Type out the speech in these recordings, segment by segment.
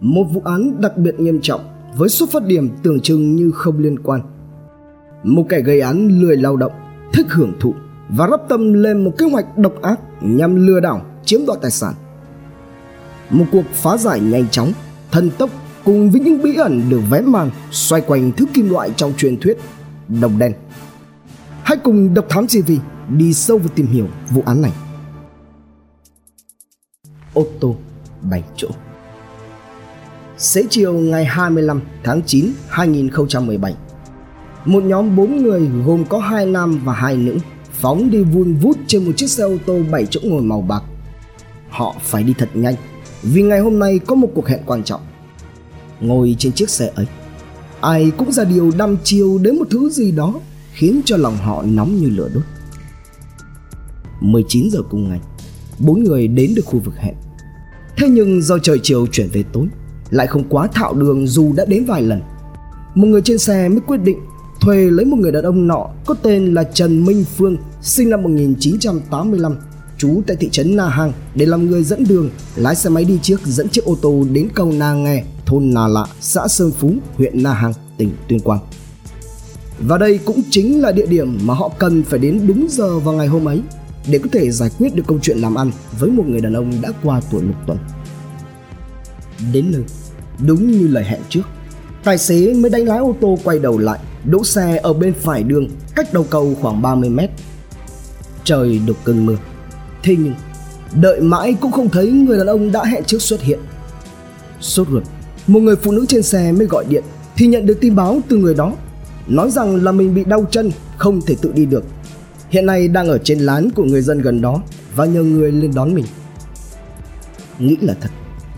Một vụ án đặc biệt nghiêm trọng với xuất phát điểm tưởng chừng như không liên quan. Một kẻ gây án lười lao động, thích hưởng thụ và rắp tâm lên một kế hoạch độc ác nhằm lừa đảo chiếm đoạt tài sản. Một cuộc phá giải nhanh chóng, thần tốc cùng với những bí ẩn được vẽ màn xoay quanh thứ kim loại trong truyền thuyết đồng đen. Hãy cùng Độc Thám TV đi sâu vào tìm hiểu vụ án này. Ô tô 7 chỗ Xế chiều ngày 25 tháng 9 2017 Một nhóm 4 người gồm có hai nam và hai nữ phóng đi vun vút trên một chiếc xe ô tô 7 chỗ ngồi màu bạc. Họ phải đi thật nhanh vì ngày hôm nay có một cuộc hẹn quan trọng. Ngồi trên chiếc xe ấy, ai cũng ra điều đăm chiêu đến một thứ gì đó khiến cho lòng họ nóng như lửa đốt. 19 giờ cùng ngày, bốn người đến được khu vực hẹn. Thế nhưng do trời chiều chuyển về tối, lại không quá thạo đường dù đã đến vài lần. Một người trên xe mới quyết định thuê lấy một người đàn ông nọ có tên là Trần Minh Phương, sinh năm 1985, trú tại thị trấn Na Hàng để làm người dẫn đường, lái xe máy đi trước dẫn chiếc ô tô đến cầu Na Nghe, thôn Na Lạ, xã Sơn Phú, huyện Na Hàng, tỉnh Tuyên Quang. Và đây cũng chính là địa điểm mà họ cần phải đến đúng giờ vào ngày hôm ấy để có thể giải quyết được câu chuyện làm ăn với một người đàn ông đã qua tuổi lục tuần. Đến nơi, đúng như lời hẹn trước, tài xế mới đánh lái ô tô quay đầu lại, đỗ xe ở bên phải đường, cách đầu cầu khoảng 30 mét. Trời đục cơn mưa. Thế nhưng, đợi mãi cũng không thấy người đàn ông đã hẹn trước xuất hiện. Sốt ruột, một người phụ nữ trên xe mới gọi điện thì nhận được tin báo từ người đó nói rằng là mình bị đau chân không thể tự đi được hiện nay đang ở trên lán của người dân gần đó và nhờ người lên đón mình nghĩ là thật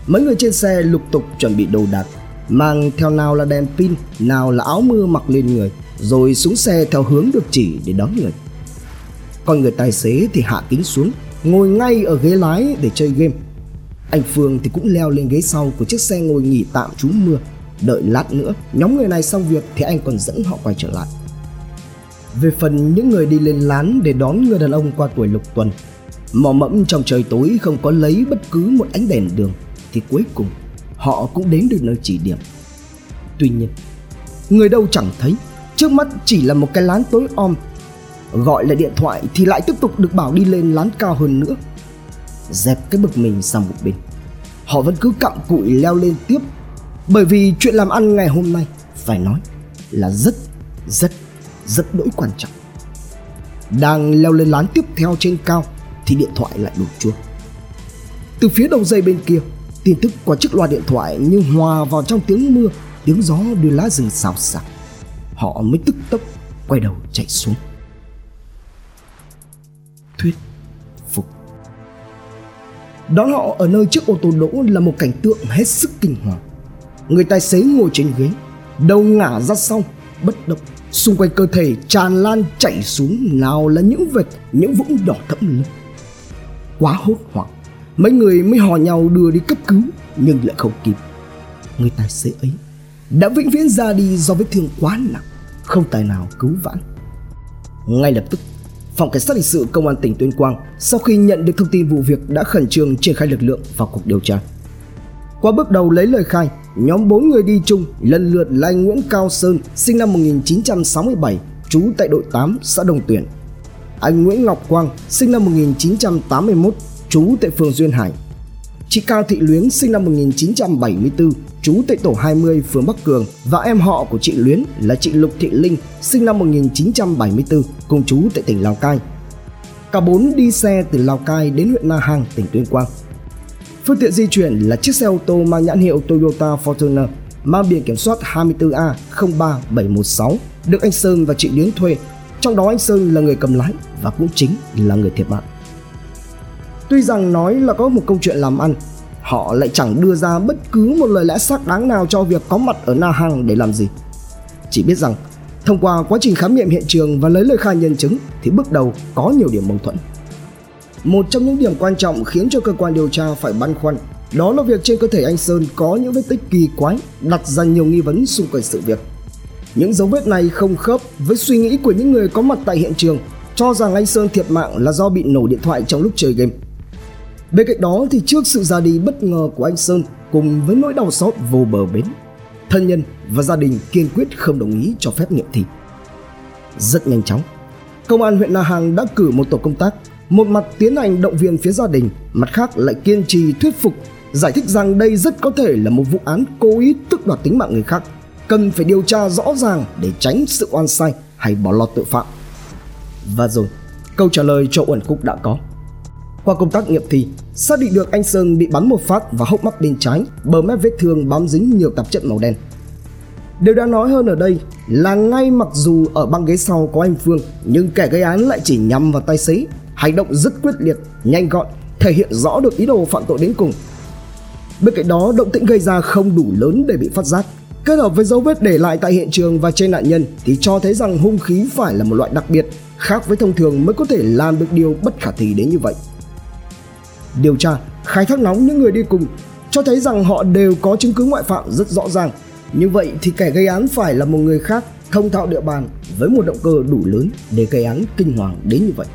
mấy người trên xe lục tục chuẩn bị đồ đạc, mang theo nào là đèn pin, nào là áo mưa mặc lên người, rồi xuống xe theo hướng được chỉ để đón người. Còn người tài xế thì hạ kính xuống, ngồi ngay ở ghế lái để chơi game. Anh phương thì cũng leo lên ghế sau của chiếc xe ngồi nghỉ tạm trú mưa, đợi lát nữa nhóm người này xong việc thì anh còn dẫn họ quay trở lại. Về phần những người đi lên lán để đón người đàn ông qua tuổi lục tuần, mò mẫm trong trời tối không có lấy bất cứ một ánh đèn đường thì cuối cùng họ cũng đến được nơi chỉ điểm. Tuy nhiên, người đâu chẳng thấy, trước mắt chỉ là một cái lán tối om. Gọi lại điện thoại thì lại tiếp tục được bảo đi lên lán cao hơn nữa. Dẹp cái bực mình sang một bên. Họ vẫn cứ cặm cụi leo lên tiếp, bởi vì chuyện làm ăn ngày hôm nay phải nói là rất rất rất đỗi quan trọng. Đang leo lên lán tiếp theo trên cao thì điện thoại lại đổ chuông. Từ phía đầu dây bên kia tin tức qua chiếc loa điện thoại như hòa vào trong tiếng mưa, tiếng gió đưa lá rừng xào xạc. Họ mới tức tốc quay đầu chạy xuống. Thuyết phục. Đón họ ở nơi chiếc ô tô đỗ là một cảnh tượng hết sức kinh hoàng. Người tài xế ngồi trên ghế, đầu ngả ra sau, bất động. Xung quanh cơ thể tràn lan chảy xuống, nào là những vệt, những vũng đỏ thẫm lưng. Quá hốt hoảng mấy người mới hò nhau đưa đi cấp cứu, nhưng lại không kịp. Người tài xế ấy đã vĩnh viễn ra đi do vết thương quá nặng, không tài nào cứu vãn. Ngay lập tức, phòng cảnh sát hình sự công an tỉnh tuyên quang sau khi nhận được thông tin vụ việc đã khẩn trương triển khai lực lượng vào cuộc điều tra. Qua bước đầu lấy lời khai, nhóm 4 người đi chung lần lượt là anh Nguyễn Cao Sơn, sinh năm 1967 trú tại đội 8 xã Đồng Tuyển. Anh Nguyễn Ngọc Quang, sinh năm 1981 trú tại phường Duyên Hải chị Cao Thị Luyến sinh năm 1974 trú tại tổ 20 phường Bắc Cường và em họ của chị Luyến là chị Lục Thị Linh sinh năm 1974 cùng trú tại tỉnh Lào Cai cả bốn đi xe từ Lào Cai đến huyện Na Hàng, tỉnh Tuyên Quang Phương tiện di chuyển là chiếc xe ô tô mang nhãn hiệu Toyota Fortuner mang biển kiểm soát 24A03716 được anh Sơn và chị Luyến thuê. Trong đó anh Sơn là người cầm lái và cũng chính là người thiệt mạng. Tuy rằng nói là có một câu chuyện làm ăn, họ lại chẳng đưa ra bất cứ một lời lẽ xác đáng nào cho việc có mặt ở Na Hang để làm gì. Chỉ biết rằng thông qua quá trình khám nghiệm hiện trường và lấy lời khai nhân chứng thì bước đầu có nhiều điểm mâu thuẫn. Một trong những điểm quan trọng khiến cho cơ quan điều tra phải băn khoăn đó là việc trên cơ thể anh Sơn có những vết tích kỳ quái đặt ra nhiều nghi vấn xung quanh sự việc. Những dấu vết này không khớp với suy nghĩ của những người có mặt tại hiện trường cho rằng anh Sơn thiệt mạng là do bị nổ điện thoại trong lúc chơi game. Bên cạnh đó thì trước sự ra đi bất ngờ của anh Sơn cùng với nỗi đau xót vô bờ bến. Thân nhân và gia đình kiên quyết không đồng ý cho phép nghiệm thi. Rất nhanh chóng, công an huyện Na Hàng đã cử một tổ công tác, một mặt tiến hành động viên phía gia đình, mặt khác lại kiên trì thuyết phục, giải thích rằng đây rất có thể là một vụ án cố ý tước đoạt tính mạng người khác, cần phải điều tra rõ ràng để tránh sự oan sai hay bỏ lọt tội phạm. Và rồi, câu trả lời cho uẩn khúc đã có. Qua công tác nghiệm thì xác định được anh Sơn bị bắn một phát vào hốc mắt bên trái, bờ mép vết thương bám dính nhiều tạp chất màu đen. Điều đáng nói hơn ở đây là ngay mặc dù ở băng ghế sau có anh Phương nhưng kẻ gây án lại chỉ nhắm vào tay xế, hành động rất quyết liệt, nhanh gọn, thể hiện rõ được ý đồ phạm tội đến cùng. Bên cạnh đó, động tĩnh gây ra không đủ lớn để bị phát giác. Kết hợp với dấu vết để lại tại hiện trường và trên nạn nhân thì cho thấy rằng hung khí phải là một loại đặc biệt, khác với thông thường mới có thể làm được điều bất khả thi đến như vậy. Điều tra, khai thác nóng những người đi cùng cho thấy rằng họ đều có chứng cứ ngoại phạm rất rõ ràng. Như vậy thì kẻ gây án phải là một người khác thông thạo địa bàn với một động cơ đủ lớn để gây án kinh hoàng đến như vậy.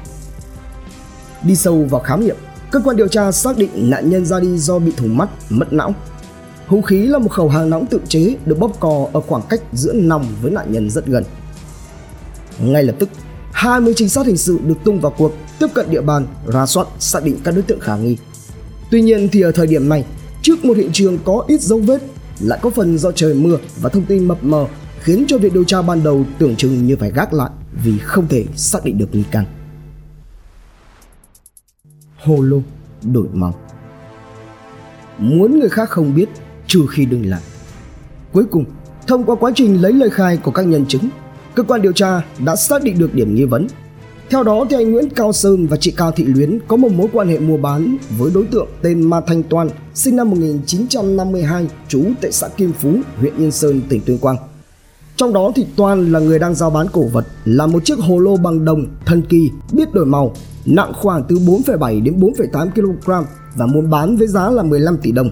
Đi sâu vào khám nghiệm, cơ quan điều tra xác định nạn nhân ra đi do bị thủng mắt, mất não. Hung khí là một khẩu hàng nóng tự chế được bóp cò ở khoảng cách giữa nòng với nạn nhân rất gần. Ngay lập tức, 20 trinh sát hình sự được tung vào cuộc tiếp cận địa bàn, ra soát, xác định các đối tượng khả nghi. Tuy nhiên thì ở thời điểm này, trước một hiện trường có ít dấu vết, lại có phần do trời mưa và thông tin mập mờ khiến cho việc điều tra ban đầu tưởng chừng như phải gác lại vì không thể xác định được nghi can. Hồ lô đổi màu Muốn người khác không biết trừ khi đừng làm. Cuối cùng, thông qua quá trình lấy lời khai của các nhân chứng, cơ quan điều tra đã xác định được điểm nghi vấn theo đó thì anh Nguyễn Cao Sơn và chị Cao Thị Luyến có một mối quan hệ mua bán với đối tượng tên Ma Thanh Toan, sinh năm 1952, trú tại xã Kim Phú, huyện Yên Sơn, tỉnh Tuyên Quang. Trong đó thì Toan là người đang giao bán cổ vật là một chiếc hồ lô bằng đồng thần kỳ biết đổi màu, nặng khoảng từ 4,7 đến 4,8 kg và muốn bán với giá là 15 tỷ đồng.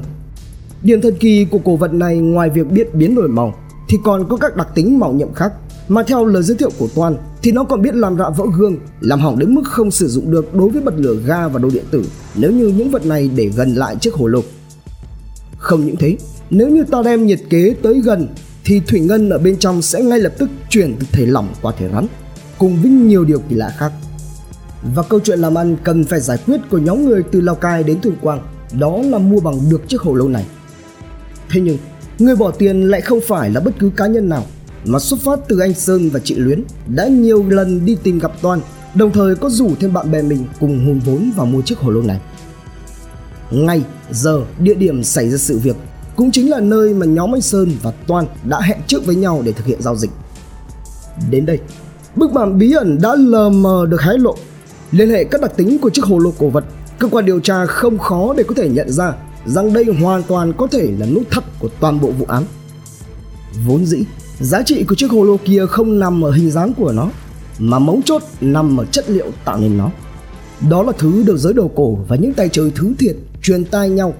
Điểm thần kỳ của cổ vật này ngoài việc biết biến đổi màu thì còn có các đặc tính màu nhiệm khác mà theo lời giới thiệu của Toan thì nó còn biết làm rạ vỡ gương, làm hỏng đến mức không sử dụng được đối với bật lửa ga và đồ điện tử nếu như những vật này để gần lại chiếc hồ lục. Không những thế, nếu như ta đem nhiệt kế tới gần thì thủy ngân ở bên trong sẽ ngay lập tức chuyển từ thể lỏng qua thể rắn, cùng với nhiều điều kỳ lạ khác. Và câu chuyện làm ăn cần phải giải quyết của nhóm người từ Lào Cai đến Tuyên Quang đó là mua bằng được chiếc hồ lô này. Thế nhưng, người bỏ tiền lại không phải là bất cứ cá nhân nào mà xuất phát từ anh Sơn và chị Luyến đã nhiều lần đi tìm gặp Toan, đồng thời có rủ thêm bạn bè mình cùng hùn vốn vào mua chiếc hồ lô này. Ngày, giờ, địa điểm xảy ra sự việc cũng chính là nơi mà nhóm anh Sơn và Toan đã hẹn trước với nhau để thực hiện giao dịch. Đến đây, bức bản bí ẩn đã lờ mờ được hé lộ. Liên hệ các đặc tính của chiếc hồ lô cổ vật, cơ quan điều tra không khó để có thể nhận ra rằng đây hoàn toàn có thể là nút thắt của toàn bộ vụ án. Vốn dĩ, Giá trị của chiếc hồ lô kia không nằm ở hình dáng của nó Mà mấu chốt nằm ở chất liệu tạo nên nó. Đó là thứ được giới đồ cổ và những tay chơi thứ thiệt truyền tai nhau.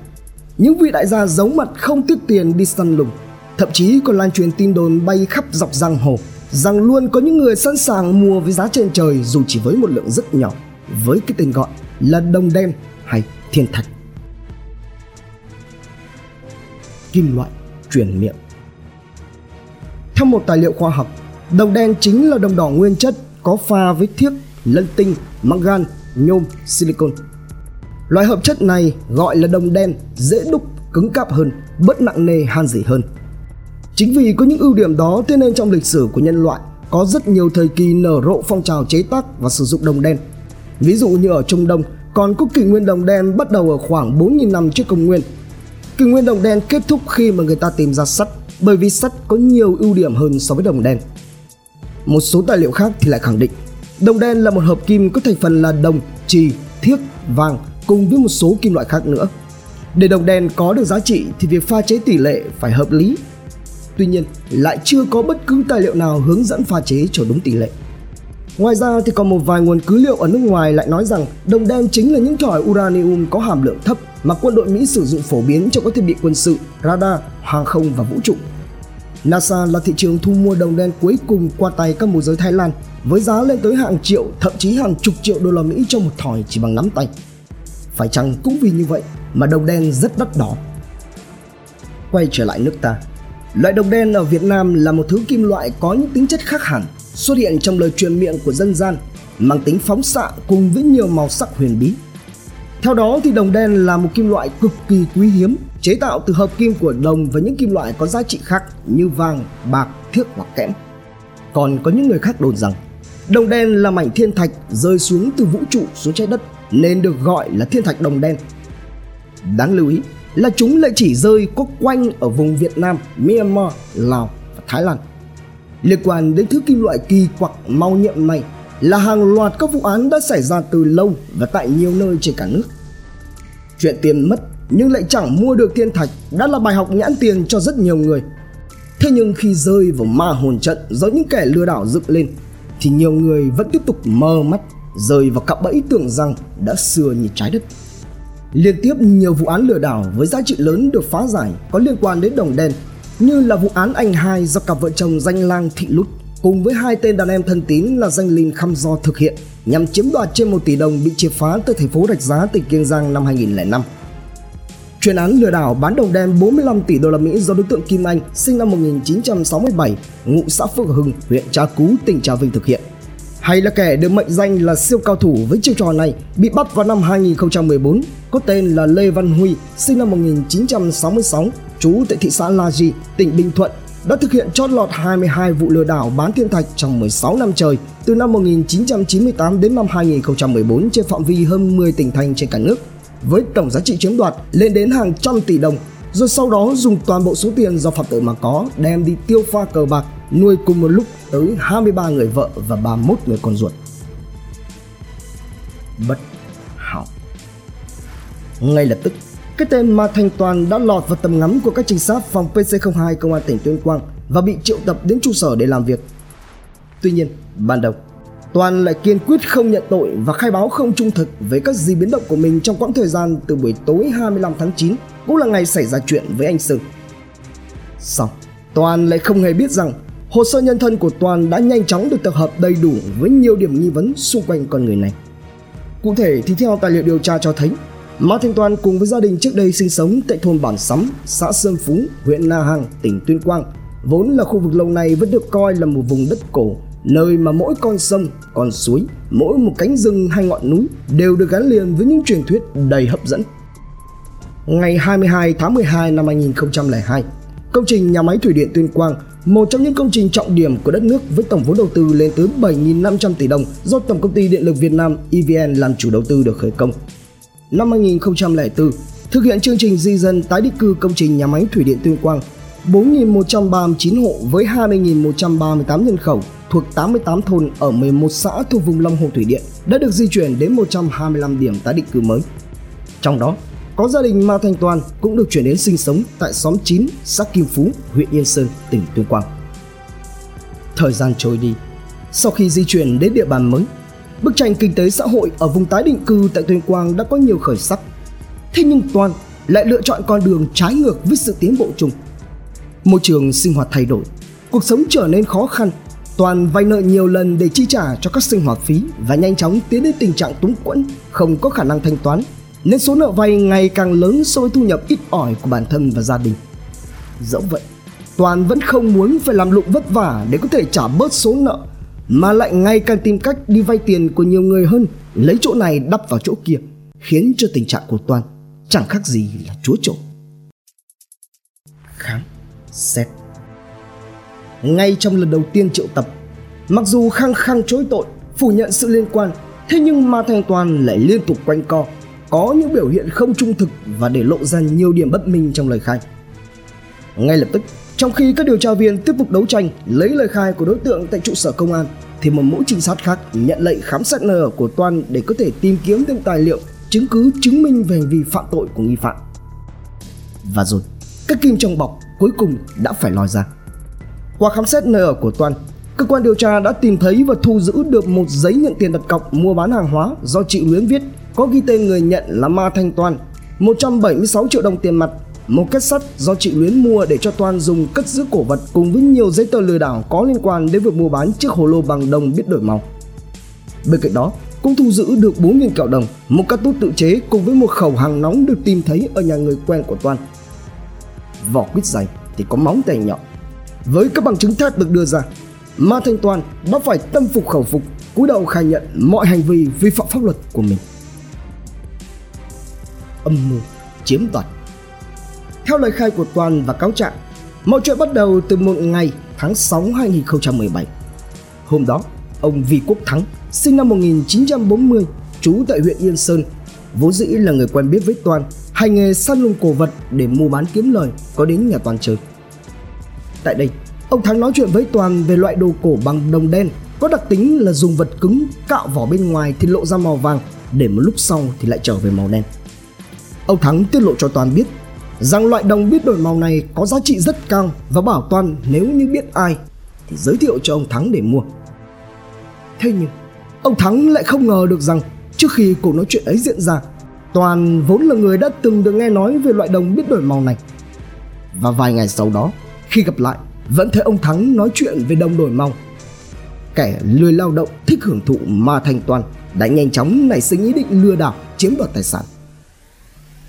Những vị đại gia giấu mặt không tiếc tiền đi săn lùng Thậm chí còn lan truyền tin đồn bay khắp dọc giang hồ Rằng luôn có những người sẵn sàng mua với giá trên trời dù chỉ với một lượng rất nhỏ Với cái tên gọi là đồng đen hay thiên thạch. Kim loại truyền miệng theo một tài liệu khoa học, đồng đen chính là đồng đỏ nguyên chất có pha với thiếc, lân tinh, mangan, nhôm, silicon. Loại hợp chất này gọi là đồng đen dễ đúc, cứng cáp hơn, bớt nặng nề han dỉ hơn. Chính vì có những ưu điểm đó thế nên trong lịch sử của nhân loại có rất nhiều thời kỳ nở rộ phong trào chế tác và sử dụng đồng đen. Ví dụ như ở Trung Đông còn có kỷ nguyên đồng đen bắt đầu ở khoảng 4.000 năm trước công nguyên. Kỷ nguyên đồng đen kết thúc khi mà người ta tìm ra sắt bởi vì sắt có nhiều ưu điểm hơn so với đồng đen. Một số tài liệu khác thì lại khẳng định đồng đen là một hợp kim có thành phần là đồng, trì, thiếc, vàng cùng với một số kim loại khác nữa. Để đồng đen có được giá trị thì việc pha chế tỷ lệ phải hợp lý. Tuy nhiên, lại chưa có bất cứ tài liệu nào hướng dẫn pha chế cho đúng tỷ lệ. Ngoài ra thì còn một vài nguồn cứ liệu ở nước ngoài lại nói rằng đồng đen chính là những thỏi uranium có hàm lượng thấp mà quân đội Mỹ sử dụng phổ biến cho các thiết bị quân sự, radar, hàng không và vũ trụ. NASA là thị trường thu mua đồng đen cuối cùng qua tay các môi giới Thái Lan với giá lên tới hàng triệu, thậm chí hàng chục triệu đô la Mỹ cho một thỏi chỉ bằng nắm tay. Phải chăng cũng vì như vậy mà đồng đen rất đắt đỏ. quay trở lại nước ta. Loại đồng đen ở Việt Nam là một thứ kim loại có những tính chất khác hẳn, xuất hiện trong lời truyền miệng của dân gian, mang tính phóng xạ cùng với nhiều màu sắc huyền bí. Theo đó thì đồng đen là một kim loại cực kỳ quý hiếm, chế tạo từ hợp kim của đồng và những kim loại có giá trị khác như vàng, bạc, thiếc hoặc kẽm. Còn có những người khác đồn rằng đồng đen là mảnh thiên thạch rơi xuống từ vũ trụ xuống trái đất nên được gọi là thiên thạch đồng đen. Đáng lưu ý là chúng lại chỉ rơi có quanh ở vùng Việt Nam, Myanmar, Lào và Thái Lan. Liên quan đến thứ kim loại kỳ quặc màu nhiệm này là hàng loạt các vụ án đã xảy ra từ lâu và tại nhiều nơi trên cả nước. Chuyện tiền mất nhưng lại chẳng mua được thiên thạch đã là bài học nhãn tiền cho rất nhiều người. Thế nhưng khi rơi vào ma hồn trận do những kẻ lừa đảo dựng lên thì nhiều người vẫn tiếp tục mơ mắt rơi vào cạm bẫy tưởng rằng đã xưa như trái đất. Liên tiếp nhiều vụ án lừa đảo với giá trị lớn được phá giải có liên quan đến đồng đen như là vụ án anh hai do cặp vợ chồng danh lang thị lút cùng với hai tên đàn em thân tín là danh linh khăm do thực hiện nhằm chiếm đoạt trên 1 tỷ đồng bị triệt phá từ thành phố Rạch Giá, tỉnh Kiên Giang năm 2005. Chuyên án lừa đảo bán đồng đen 45 tỷ đô la Mỹ do đối tượng Kim Anh sinh năm 1967, ngụ xã Phước Hưng, huyện Trà Cú, tỉnh Trà Vinh thực hiện. Hay là kẻ được mệnh danh là siêu cao thủ với chiêu trò này bị bắt vào năm 2014, có tên là Lê Văn Huy, sinh năm 1966, trú tại thị xã La Di, tỉnh Bình Thuận, đã thực hiện chót lọt 22 vụ lừa đảo bán thiên thạch trong 16 năm trời, từ năm 1998 đến năm 2014 trên phạm vi hơn 10 tỉnh thành trên cả nước, với tổng giá trị chiếm đoạt lên đến hàng trăm tỷ đồng, rồi sau đó dùng toàn bộ số tiền do phạm tội mà có đem đi tiêu pha cờ bạc, nuôi cùng một lúc tới 23 người vợ và 31 người con ruột. Bất hảo Ngay lập tức, cái tên mà thành Toàn đã lọt vào tầm ngắm của các trinh sát phòng PC02 công an tỉnh Tuyên Quang và bị triệu tập đến trụ sở để làm việc. Tuy nhiên, ban đầu, Toàn lại kiên quyết không nhận tội và khai báo không trung thực với các di biến động của mình trong quãng thời gian từ buổi tối 25 tháng 9, cũng là ngày xảy ra chuyện với anh Sừng. Xong, Toàn lại không hề biết rằng hồ sơ nhân thân của Toàn đã nhanh chóng được tập hợp đầy đủ với nhiều điểm nghi vấn xung quanh con người này. Cụ thể thì theo tài liệu điều tra cho thấy, Mã Thanh Toàn cùng với gia đình trước đây sinh sống tại thôn Bản Sắm, xã Sơn Phú, huyện Na Hàng, tỉnh Tuyên Quang, vốn là khu vực lâu nay vẫn được coi là một vùng đất cổ, nơi mà mỗi con sông, con suối, mỗi một cánh rừng hay ngọn núi đều được gắn liền với những truyền thuyết đầy hấp dẫn. Ngày 22 tháng 12 năm 2002, công trình nhà máy thủy điện Tuyên Quang, một trong những công trình trọng điểm của đất nước với tổng vốn đầu tư lên tới 7.500 tỷ đồng do Tổng công ty Điện lực Việt Nam EVN làm chủ đầu tư được khởi công năm 2004 thực hiện chương trình di dân tái định cư công trình nhà máy thủy điện Tuyên Quang. 4.139 hộ với 20.138 nhân khẩu thuộc 88 thôn ở 11 xã thuộc vùng Long Hồ Thủy Điện đã được di chuyển đến 125 điểm tái định cư mới. Trong đó, có gia đình Ma Thanh Toàn cũng được chuyển đến sinh sống tại xóm 9, xã Kim Phú, huyện Yên Sơn, tỉnh Tuyên Quang. Thời gian trôi đi, sau khi di chuyển đến địa bàn mới, Bức tranh kinh tế xã hội ở vùng tái định cư tại Tuyên Quang đã có nhiều khởi sắc. Thế nhưng Toàn lại lựa chọn con đường trái ngược với sự tiến bộ chung. Môi trường sinh hoạt thay đổi, cuộc sống trở nên khó khăn. Toàn vay nợ nhiều lần để chi trả cho các sinh hoạt phí và nhanh chóng tiến đến tình trạng túng quẫn, không có khả năng thanh toán, nên số nợ vay ngày càng lớn so với thu nhập ít ỏi của bản thân và gia đình. Dẫu vậy, Toàn vẫn không muốn phải làm lụng vất vả để có thể trả bớt số nợ mà lại ngày càng tìm cách đi vay tiền của nhiều người hơn, lấy chỗ này đắp vào chỗ kia, khiến cho tình trạng của Toàn chẳng khác gì là chúa trộm. Khám, xét ngay trong lần đầu tiên triệu tập, mặc dù khăng khăng chối tội, phủ nhận sự liên quan, thế nhưng Ma Thanh Toàn lại liên tục quanh co, có những biểu hiện không trung thực và để lộ ra nhiều điểm bất minh trong lời khai. Ngay lập tức, trong khi các điều tra viên tiếp tục đấu tranh lấy lời khai của đối tượng tại trụ sở công an thì một mũi trinh sát khác nhận lệnh khám xét nơi ở của Toàn để có thể tìm kiếm thêm tài liệu chứng cứ chứng minh về hành vi phạm tội của nghi phạm. Và rồi, các kim trong bọc cuối cùng đã phải lòi ra. Qua khám xét nơi ở của Toàn, cơ quan điều tra đã tìm thấy và thu giữ được một giấy nhận tiền đặt cọc mua bán hàng hóa do chị Luyến viết có ghi tên người nhận là Ma Thanh Toàn, 176 triệu đồng tiền mặt một kết sắt do chị Luyến mua để cho Toàn dùng cất giữ cổ vật cùng với nhiều giấy tờ lừa đảo có liên quan đến việc mua bán chiếc hồ lô bằng đồng biết đổi màu. Bên cạnh đó, cũng thu giữ được 4.000 kẹo đồng, một cắt tút tự chế cùng với một khẩu hàng nóng được tìm thấy ở nhà người quen của Toàn. vỏ quýt dày thì có móng tay nhọn. Với các bằng chứng thép được đưa ra, Ma Thanh Toàn đã phải tâm phục khẩu phục, cúi đầu khai nhận mọi hành vi vi phạm pháp luật của mình. Âm mưu chiếm đoạt Theo lời khai của Toàn và cáo trạng, mọi chuyện bắt đầu từ một ngày tháng 6 2017. Hôm đó, ông Vi Quốc Thắng, sinh năm 1940, trú tại huyện Yên Sơn, vốn dĩ là người quen biết với Toàn, hành nghề săn lùng cổ vật để mua bán kiếm lời, có đến nhà Toàn chơi. Tại đây, ông Thắng nói chuyện với Toàn về loại đồ cổ bằng đồng đen có đặc tính là dùng vật cứng cạo vỏ bên ngoài thì lộ ra màu vàng để một lúc sau thì lại trở về màu đen. Ông Thắng tiết lộ cho Toàn biết rằng loại đồng biết đổi màu này có giá trị rất cao và bảo Toàn nếu như biết ai thì giới thiệu cho ông Thắng để mua. Thế nhưng, ông Thắng lại không ngờ được rằng trước khi cuộc nói chuyện ấy diễn ra, Toàn vốn là người đã từng được nghe nói về loại đồng biết đổi màu này. Và vài ngày sau đó, khi gặp lại, vẫn thấy ông Thắng nói chuyện về đồng đổi mong. Kẻ lười lao động thích hưởng thụ mà thành Toàn đã nhanh chóng nảy sinh ý định lừa đảo chiếm đoạt tài sản.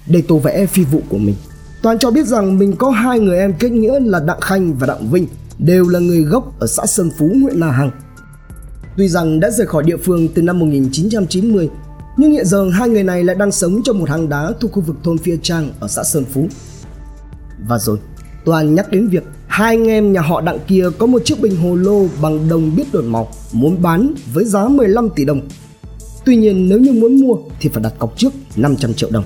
Để tô vẽ phi vụ của mình, Toàn cho biết rằng mình có hai người em kết nghĩa là Đặng Khanh và Đặng Vinh, đều là người gốc ở xã Sơn Phú, huyện Na Hàng. Tuy rằng đã rời khỏi địa phương từ năm 1990, nhưng hiện giờ hai người này lại đang sống trong một hang đá thuộc khu vực thôn Phia Trang ở xã Sơn Phú. Và rồi, Toàn nhắc đến việc hai anh em nhà họ Đặng kia có một chiếc bình hồ lô bằng đồng biết đổi màu muốn bán với giá 15 tỷ đồng. Tuy nhiên nếu như muốn mua thì phải đặt cọc trước 500 triệu đồng.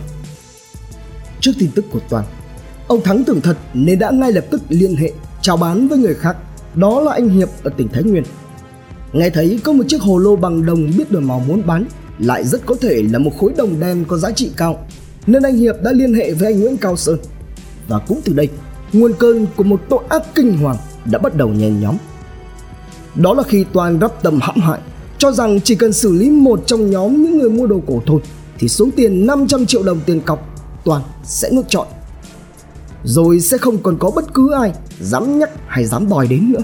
Trước tin tức của Toàn, ông Thắng tưởng thật nên đã ngay lập tức liên hệ chào bán với người khác, đó là anh Hiệp ở tỉnh Thái Nguyên. Nghe thấy có một chiếc hồ lô bằng đồng biết đổi màu muốn bán, lại rất có thể là một khối đồng đen có giá trị cao, nên anh Hiệp đã liên hệ với anh Nguyễn Cao Sơn. Và cũng từ đây, nguồn cơn của một tội ác kinh hoàng đã bắt đầu nhen nhóm. Đó là khi Toàn rắp tầm hãm hại, cho rằng chỉ cần xử lý một trong nhóm những người mua đồ cổ thôi thì số tiền 500 triệu đồng tiền cọc Toàn sẽ nuốt chọn. Rồi sẽ không còn có bất cứ ai dám nhắc hay dám đòi đến nữa.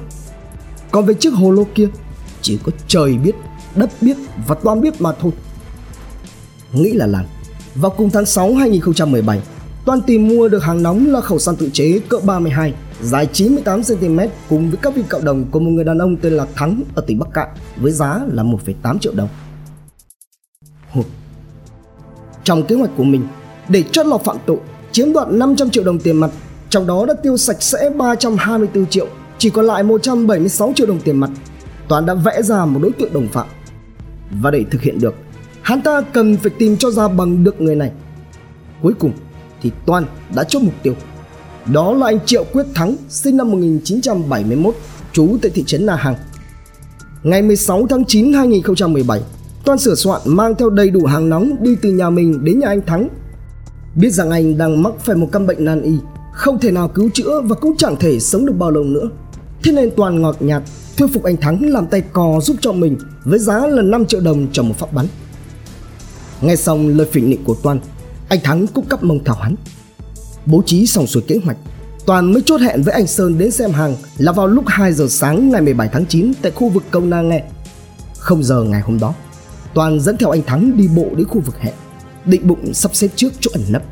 Còn về chiếc hồ lô kia, chỉ có trời biết, đất biết và Toàn biết mà thôi. Nghĩ là làm. Vào cùng tháng 6 2017, Toàn tìm mua được hàng nóng là khẩu săn tự chế cỡ 32, dài 98cm cùng với các viên cộng đồng của một người đàn ông tên là Thắng ở tỉnh Bắc Cạn với giá là 1,8 triệu đồng. Hụt. Trong kế hoạch của mình, để chót lọt phạm tội, chiếm đoạt 500 triệu đồng tiền mặt, trong đó đã tiêu sạch sẽ 324 triệu, chỉ còn lại 176 triệu đồng tiền mặt. Toàn đã vẽ ra một đối tượng đồng phạm. Và để thực hiện được, hắn ta cần phải tìm cho ra bằng được người này. Cuối cùng, thì Toàn đã chốt mục tiêu. Đó là anh Triệu Quyết Thắng, sinh năm 1971, trú tại thị trấn Na Hàng. Ngày 16 tháng 9 2017, Toàn sửa soạn mang theo đầy đủ hàng nóng đi từ nhà mình đến nhà anh Thắng. Biết rằng anh đang mắc phải một căn bệnh nan y, không thể nào cứu chữa và cũng chẳng thể sống được bao lâu nữa. Thế nên Toàn ngọt nhạt thuyết phục anh Thắng làm tay cò giúp cho mình với giá là 5 triệu đồng cho một phát bắn. Nghe xong lời phỉnh nịnh của Toàn, anh Thắng cũng cắp mông thảo hắn Bố trí xong xuôi kế hoạch Toàn mới chốt hẹn với anh Sơn đến xem hàng là vào lúc 2 giờ sáng ngày 17 tháng 9 tại khu vực Công Na Nghe. Không giờ ngày hôm đó, Toàn dẫn theo anh Thắng đi bộ đến khu vực hẹn, định bụng sắp xếp trước chỗ ẩn nấp.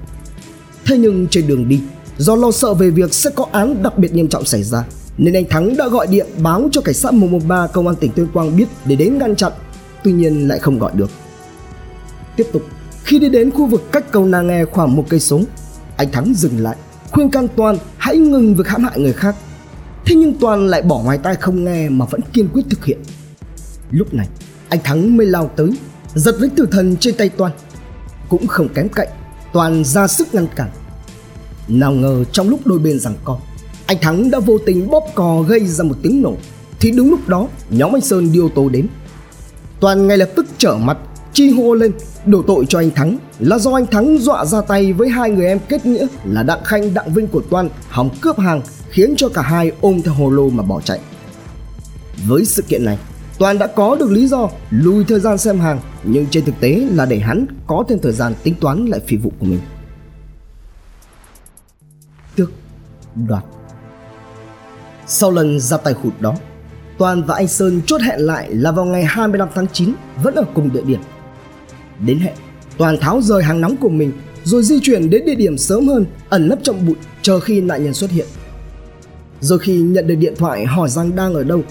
Thế nhưng trên đường đi, do lo sợ về việc sẽ có án đặc biệt nghiêm trọng xảy ra, nên anh Thắng đã gọi điện báo cho cảnh sát 113 công an tỉnh Tuyên Quang biết để đến ngăn chặn, tuy nhiên lại không gọi được. Tiếp tục, khi đi đến khu vực cách cầu nàng nghe khoảng một cây số, anh Thắng dừng lại, khuyên can Toàn hãy ngừng việc hãm hại người khác. Thế nhưng Toàn lại bỏ ngoài tai không nghe mà vẫn kiên quyết thực hiện. Lúc này, anh Thắng mới lao tới, giật lấy tử thần trên tay Toàn. Cũng không kém cạnh, Toàn ra sức ngăn cản. Nào ngờ trong lúc đôi bên giằng co, anh Thắng đã vô tình bóp cò gây ra một tiếng nổ. Thì đúng lúc đó, nhóm anh Sơn đi ô tô đến. Toàn ngay lập tức trở mặt chi hô lên đổ tội cho anh Thắng là do anh Thắng dọa ra tay với hai người em kết nghĩa là Đặng Khanh Đặng Vinh của Toan hòng cướp hàng khiến cho cả hai ôm theo hồ lô mà bỏ chạy. Với sự kiện này, Toàn đã có được lý do lùi thời gian xem hàng nhưng trên thực tế là để hắn có thêm thời gian tính toán lại phi vụ của mình. Tước, đoạt Sau lần ra tay hụt đó, Toàn và anh Sơn chốt hẹn lại là vào ngày 25 tháng 9 vẫn ở cùng địa điểm Đến hẹn, Toàn tháo rời hàng nóng của mình, rồi di chuyển đến địa điểm sớm hơn, ẩn nấp trong bụi chờ khi nạn nhân xuất hiện. Rồi khi nhận được điện thoại hỏi rằng đang ở đâu,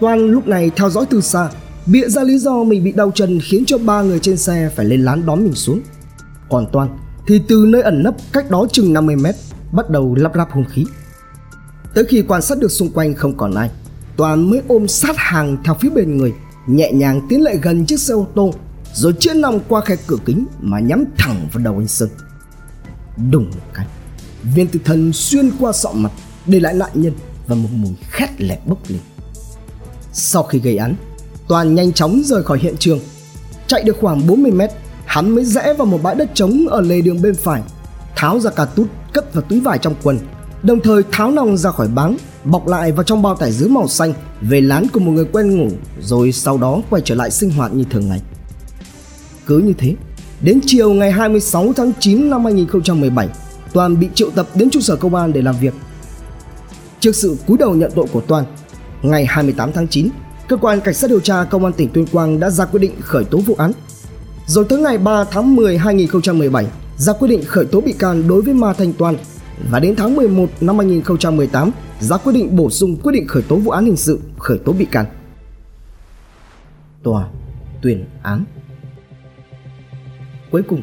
toàn lúc này theo dõi từ xa, bịa ra lý do mình bị đau chân khiến cho ba người trên xe phải lên lán đón mình xuống. Còn toàn thì từ nơi ẩn nấp cách đó chừng 50 mét bắt đầu lắp ráp hung khí. Tới khi quan sát được xung quanh không còn ai, Toàn mới ôm sát hàng theo phía bên người, nhẹ nhàng tiến lại gần chiếc xe ô tô, rồi chĩa nòng qua khe cửa kính mà nhắm thẳng vào đầu anh Sơn. Đùng một cái, viên tử thần xuyên qua sọ mặt, để lại nạn nhân và một mùi khét lẹt bốc lên. Sau khi gây án, Toàn nhanh chóng rời khỏi hiện trường. Chạy được khoảng 40 mét, hắn mới rẽ vào một bãi đất trống ở lề đường bên phải, tháo ra cà tút cất vào túi vải trong quần, đồng thời tháo nòng ra khỏi báng, bọc lại vào trong bao tải dứa màu xanh về lán của một người quen ngủ, rồi sau đó quay trở lại sinh hoạt như thường ngày. Cứ như thế, đến chiều ngày 26 tháng 9 năm 2017, Toàn bị triệu tập đến trụ sở công an để làm việc. Trước sự cúi đầu nhận tội của Toàn, ngày 28 tháng 9, cơ quan cảnh sát điều tra công an tỉnh Tuyên Quang đã ra quyết định khởi tố vụ án. Rồi tới ngày 3 tháng 10 2017, ra quyết định khởi tố bị can đối với Ma Thanh Toàn và đến tháng 11 năm 2018 ra quyết định bổ sung quyết định khởi tố vụ án hình sự khởi tố bị can. Tòa tuyên án Cuối cùng,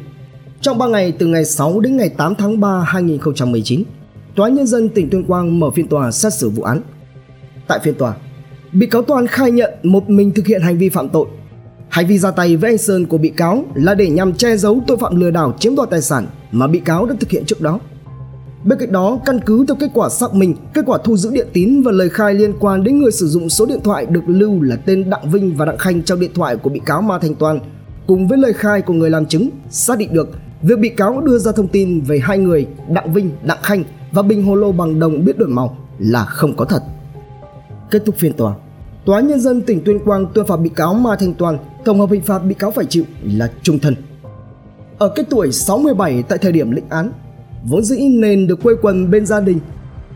trong 3 ngày từ ngày 6 đến ngày 8 tháng 3 2019, Tòa Nhân dân tỉnh Tuyên Quang mở phiên tòa xét xử vụ án. Tại phiên tòa, bị cáo Toàn khai nhận một mình thực hiện hành vi phạm tội. Hành vi ra tay với anh Sơn của bị cáo là để nhằm che giấu tội phạm lừa đảo chiếm đoạt tài sản mà bị cáo đã thực hiện trước đó. Bên cạnh đó, căn cứ theo kết quả xác minh, kết quả thu giữ điện tín và lời khai liên quan đến người sử dụng số điện thoại được lưu là tên Đặng Vinh và Đặng Khanh trong điện thoại của bị cáo Ma Thành Toàn, cùng với lời khai của người làm chứng, xác định được việc bị cáo đưa ra thông tin về hai người Đặng Vinh, Đặng Khanh và bình hồ lô bằng đồng biết đổi màu là không có thật. Kết thúc phiên tòa, Tòa nhân dân tỉnh Tuyên Quang tuyên phạt bị cáo Ma Thanh Toàn tổng hợp hình phạt bị cáo phải chịu là trung thân. Ở cái tuổi 67 tại thời điểm lĩnh án, vốn dĩ nên được quây quần bên gia đình.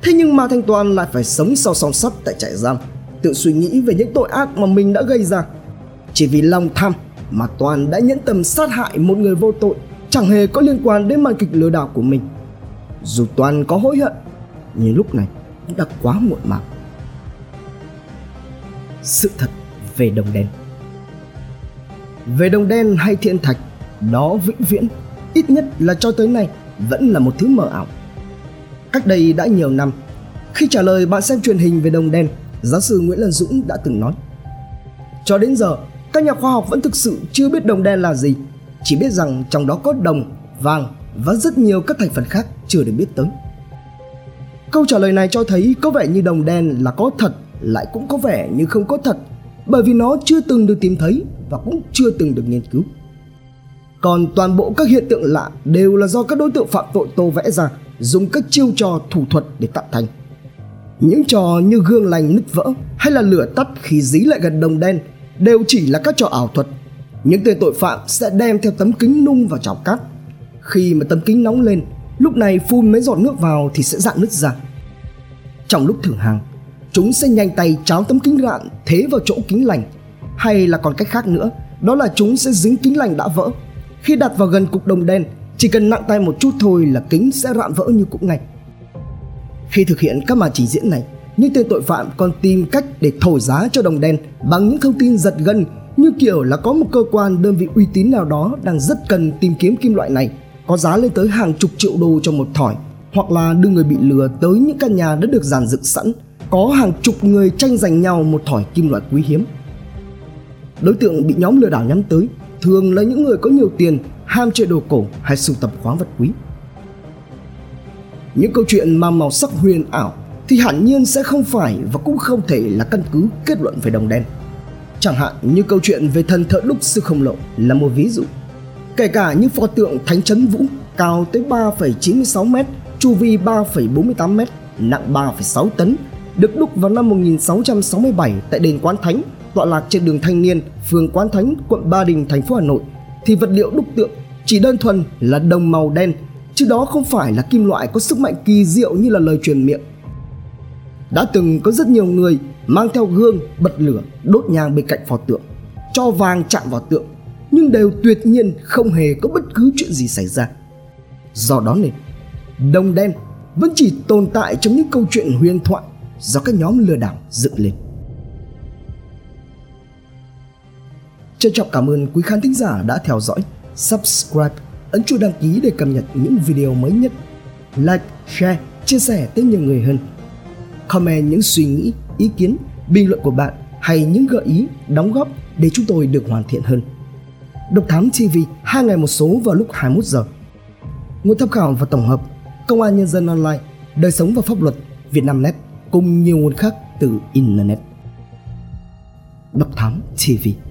Thế nhưng Ma Thanh Toàn lại phải sống sau song sắt tại trại giam, tự suy nghĩ về những tội ác mà mình đã gây ra. Chỉ vì lòng tham mà Toàn đã nhẫn tâm sát hại một người vô tội, chẳng hề có liên quan đến màn kịch lừa đảo của mình. Dù Toàn có hối hận, nhưng lúc này cũng đã quá muộn màng. Sự thật về đồng đen Về đồng đen hay thiên thạch, đó vĩnh viễn, ít nhất là cho tới nay vẫn là một thứ mờ ảo. Cách đây đã nhiều năm, khi trả lời bạn xem truyền hình về đồng đen, giáo sư Nguyễn Lân Dũng đã từng nói Cho đến giờ, các nhà khoa học vẫn thực sự chưa biết đồng đen là gì, chỉ biết rằng trong đó có đồng, vàng và rất nhiều các thành phần khác chưa được biết tới. Câu trả lời này cho thấy có vẻ như đồng đen là có thật lại cũng có vẻ như không có thật bởi vì nó chưa từng được tìm thấy và cũng chưa từng được nghiên cứu. Còn toàn bộ các hiện tượng lạ đều là do các đối tượng phạm tội tô vẽ ra, dùng các chiêu trò thủ thuật để tạo thành. Những trò như gương lành nứt vỡ hay là lửa tắt khi dí lại gần đồng đen đều chỉ là các trò ảo thuật. Những tên tội phạm sẽ đem theo tấm kính nung vào chảo cắt. Khi mà tấm kính nóng lên, lúc này phun mấy giọt nước vào thì sẽ dạn nứt ra. Trong lúc thử hàng, chúng sẽ nhanh tay cháo tấm kính rạn thế vào chỗ kính lành. Hay là còn cách khác nữa, đó là chúng sẽ dính kính lành đã vỡ khi đặt vào gần cục đồng đen, chỉ cần nặng tay một chút thôi là kính sẽ rạn vỡ như cũ ngay. Khi thực hiện các màn trình diễn này, những tên tội phạm còn tìm cách để thổi giá cho đồng đen bằng những thông tin giật gân, như kiểu là có một cơ quan đơn vị uy tín nào đó đang rất cần tìm kiếm kim loại này, có giá lên tới hàng chục triệu đô cho một thỏi, hoặc là đưa người bị lừa tới những căn nhà đã được dàn dựng sẵn, có hàng chục người tranh giành nhau một thỏi kim loại quý hiếm đối tượng bị nhóm lừa đảo nhắm tới thường là những người có nhiều tiền, ham chơi đồ cổ hay sưu tập khoáng vật quý. Những câu chuyện mang màu sắc huyền ảo thì hẳn nhiên sẽ không phải và cũng không thể là căn cứ kết luận về đồng đen. Chẳng hạn như câu chuyện về thần thợ đúc sư không lộ là một ví dụ. Kể cả những pho tượng Thánh Trấn Vũ cao tới 3,96 m, chu vi 3,48 m, nặng 3,6 tấn, được đúc vào năm 1667 tại đền Quán Thánh tọa lạc trên đường Thanh Niên, phường Quán Thánh, quận Ba Đình, thành phố Hà Nội thì vật liệu đúc tượng chỉ đơn thuần là đồng màu đen, chứ đó không phải là kim loại có sức mạnh kỳ diệu như là lời truyền miệng. Đã từng có rất nhiều người mang theo gương, bật lửa, đốt nhang bên cạnh pho tượng, cho vàng chạm vào tượng, nhưng đều tuyệt nhiên không hề có bất cứ chuyện gì xảy ra. Do đó nên đồng đen vẫn chỉ tồn tại trong những câu chuyện huyền thoại do các nhóm lừa đảo dựng lên. Trân trọng cảm ơn quý khán thính giả đã theo dõi, subscribe, ấn chuông đăng ký để cập nhật những video mới nhất. Like, share, chia sẻ tới nhiều người hơn. Comment những suy nghĩ, ý kiến, bình luận của bạn hay những gợi ý, đóng góp để chúng tôi được hoàn thiện hơn. Độc Thám TV hai ngày một số vào lúc 21 giờ. Nguồn tham khảo và tổng hợp Công an Nhân dân Online, Đời sống và pháp luật, Vietnamnet cùng nhiều nguồn khác từ Internet. Độc Thám TV